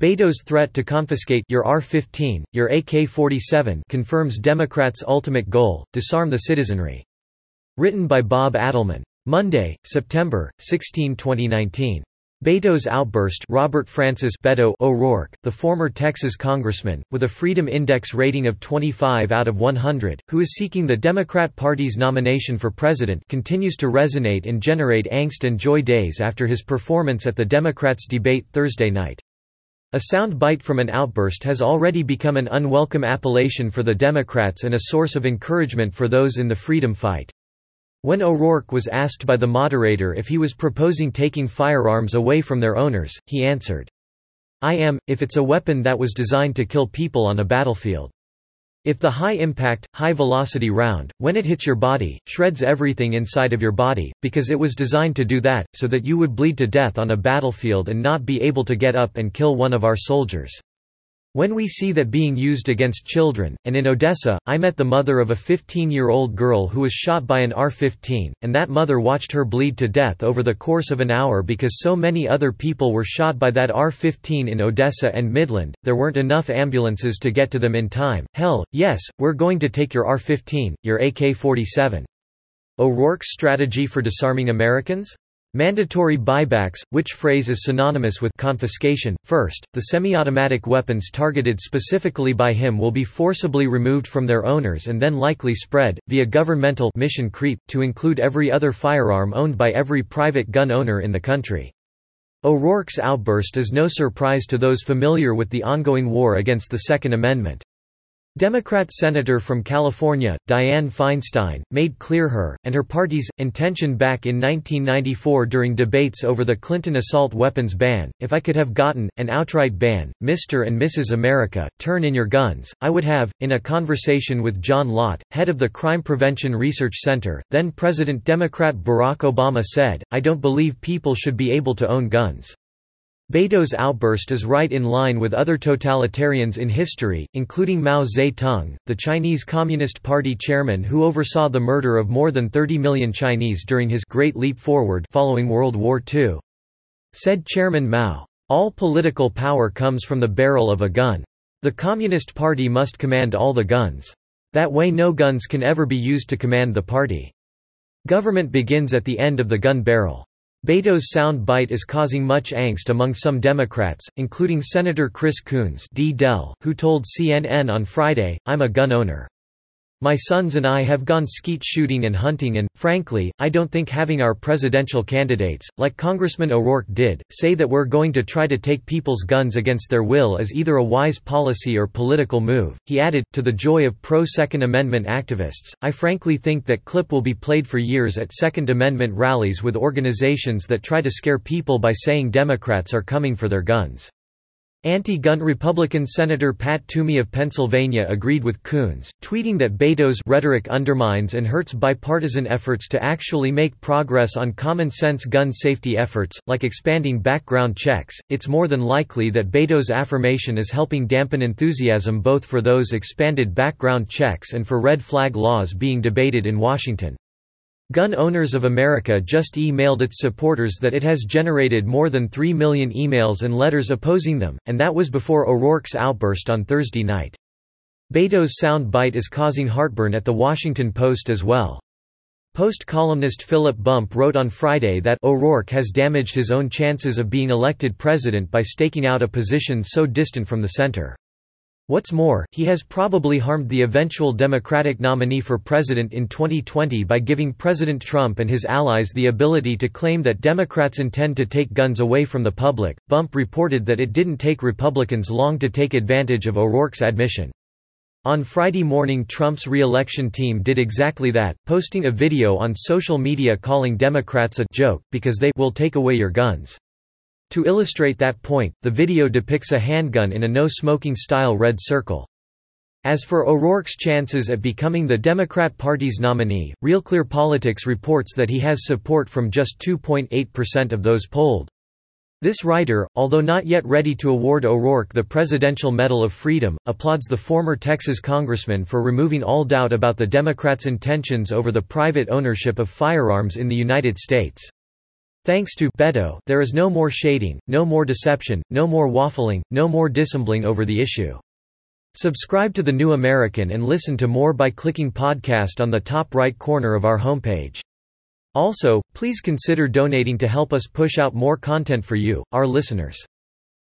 Beto's threat to confiscate your AR-15, your AK-47 confirms Democrats' ultimate goal, disarm the citizenry. Written by Bob Adelman. Monday, September, 16, 2019. Beto's outburst Robert Francis Beto O'Rourke, the former Texas congressman, with a Freedom Index rating of 25 out of 100, who is seeking the Democrat Party's nomination for president continues to resonate and generate angst and joy days after his performance at the Democrats' debate Thursday night. A sound bite from an outburst has already become an unwelcome appellation for the Democrats and a source of encouragement for those in the freedom fight. When O'Rourke was asked by the moderator if he was proposing taking firearms away from their owners, he answered, I am, if it's a weapon that was designed to kill people on a battlefield. If the high-impact, high-velocity round, when it hits your body, shreds everything inside of your body, because it was designed to do that, so that you would bleed to death on a battlefield and not be able to get up and kill one of our soldiers. When we see that being used against children, and in Odessa, I met the mother of a 15-year-old girl who was shot by an AR-15, and that mother watched her bleed to death over the course of an hour because so many other people were shot by that AR-15 in Odessa and Midland, there weren't enough ambulances to get to them in time. Hell, yes, we're going to take your AR-15, your AK-47. O'Rourke's strategy for disarming Americans? Mandatory buybacks, which phrase is synonymous with confiscation. First, the semi-automatic weapons targeted specifically by him will be forcibly removed from their owners and then likely spread, via governmental mission creep, to include every other firearm owned by every private gun owner in the country. O'Rourke's outburst is no surprise to those familiar with the ongoing war against the Second Amendment. Democrat Senator from California, Dianne Feinstein, made clear her, and her party's, intention back in 1994 during debates over the Clinton assault weapons ban, if I could have gotten, an outright ban, Mr. and Mrs. America, turn in your guns, I would have. In a conversation with John Lott, head of the Crime Prevention Research Center, then President Democrat Barack Obama said, I don't believe people should be able to own guns. Beto's outburst is right in line with other totalitarians in history, including Mao Zedong, the Chinese Communist Party chairman who oversaw the murder of more than 30 million Chinese during his Great Leap Forward following World War II. Said Chairman Mao, "All political power comes from the barrel of a gun. The Communist Party must command all the guns. That way no guns can ever be used to command the party. Government begins at the end of the gun barrel." Beto's sound bite is causing much angst among some Democrats, including Senator Chris Coons who told CNN on Friday, I'm a gun owner. My sons and I have gone skeet shooting and hunting and, frankly, I don't think having our presidential candidates, like Congressman O'Rourke did, say that we're going to try to take people's guns against their will is either a wise policy or political move. He added, to the joy of pro-Second Amendment activists, I frankly think that clip will be played for years at Second Amendment rallies with organizations that try to scare people by saying Democrats are coming for their guns. Anti-gun Republican Senator Pat Toomey of Pennsylvania agreed with Coons, tweeting that Beto's rhetoric undermines and hurts bipartisan efforts to actually make progress on common-sense gun safety efforts, like expanding background checks. It's more than likely that Beto's affirmation is helping dampen enthusiasm both for those expanded background checks and for red flag laws being debated in Washington. Gun Owners of America just e-mailed its supporters that it has generated more than 3 million emails and letters opposing them, and that was before O'Rourke's outburst on Thursday night. Beto's sound bite is causing heartburn at The Washington Post as well. Post columnist Philip Bump wrote on Friday that O'Rourke has damaged his own chances of being elected president by staking out a position so distant from the center. What's more, he has probably harmed the eventual Democratic nominee for president in 2020 by giving President Trump and his allies the ability to claim that Democrats intend to take guns away from the public. Bump reported that it didn't take Republicans long to take advantage of O'Rourke's admission. On Friday morning Trump's re-election team did exactly that, posting a video on social media calling Democrats a joke, because they will take away your guns. To illustrate that point, the video depicts a handgun in a no-smoking style red circle. As for O'Rourke's chances at becoming the Democrat Party's nominee, Real Clear Politics reports that he has support from just 2.8% of those polled. This writer, although not yet ready to award O'Rourke the Presidential Medal of Freedom, applauds the former Texas congressman for removing all doubt about the Democrats' intentions over the private ownership of firearms in the United States. Thanks to Beto, there is no more shading, no more deception, no more waffling, no more dissembling over the issue. Subscribe to The New American and listen to more by clicking podcast on the top right corner of our homepage. Also, please consider donating to help us push out more content for you, our listeners.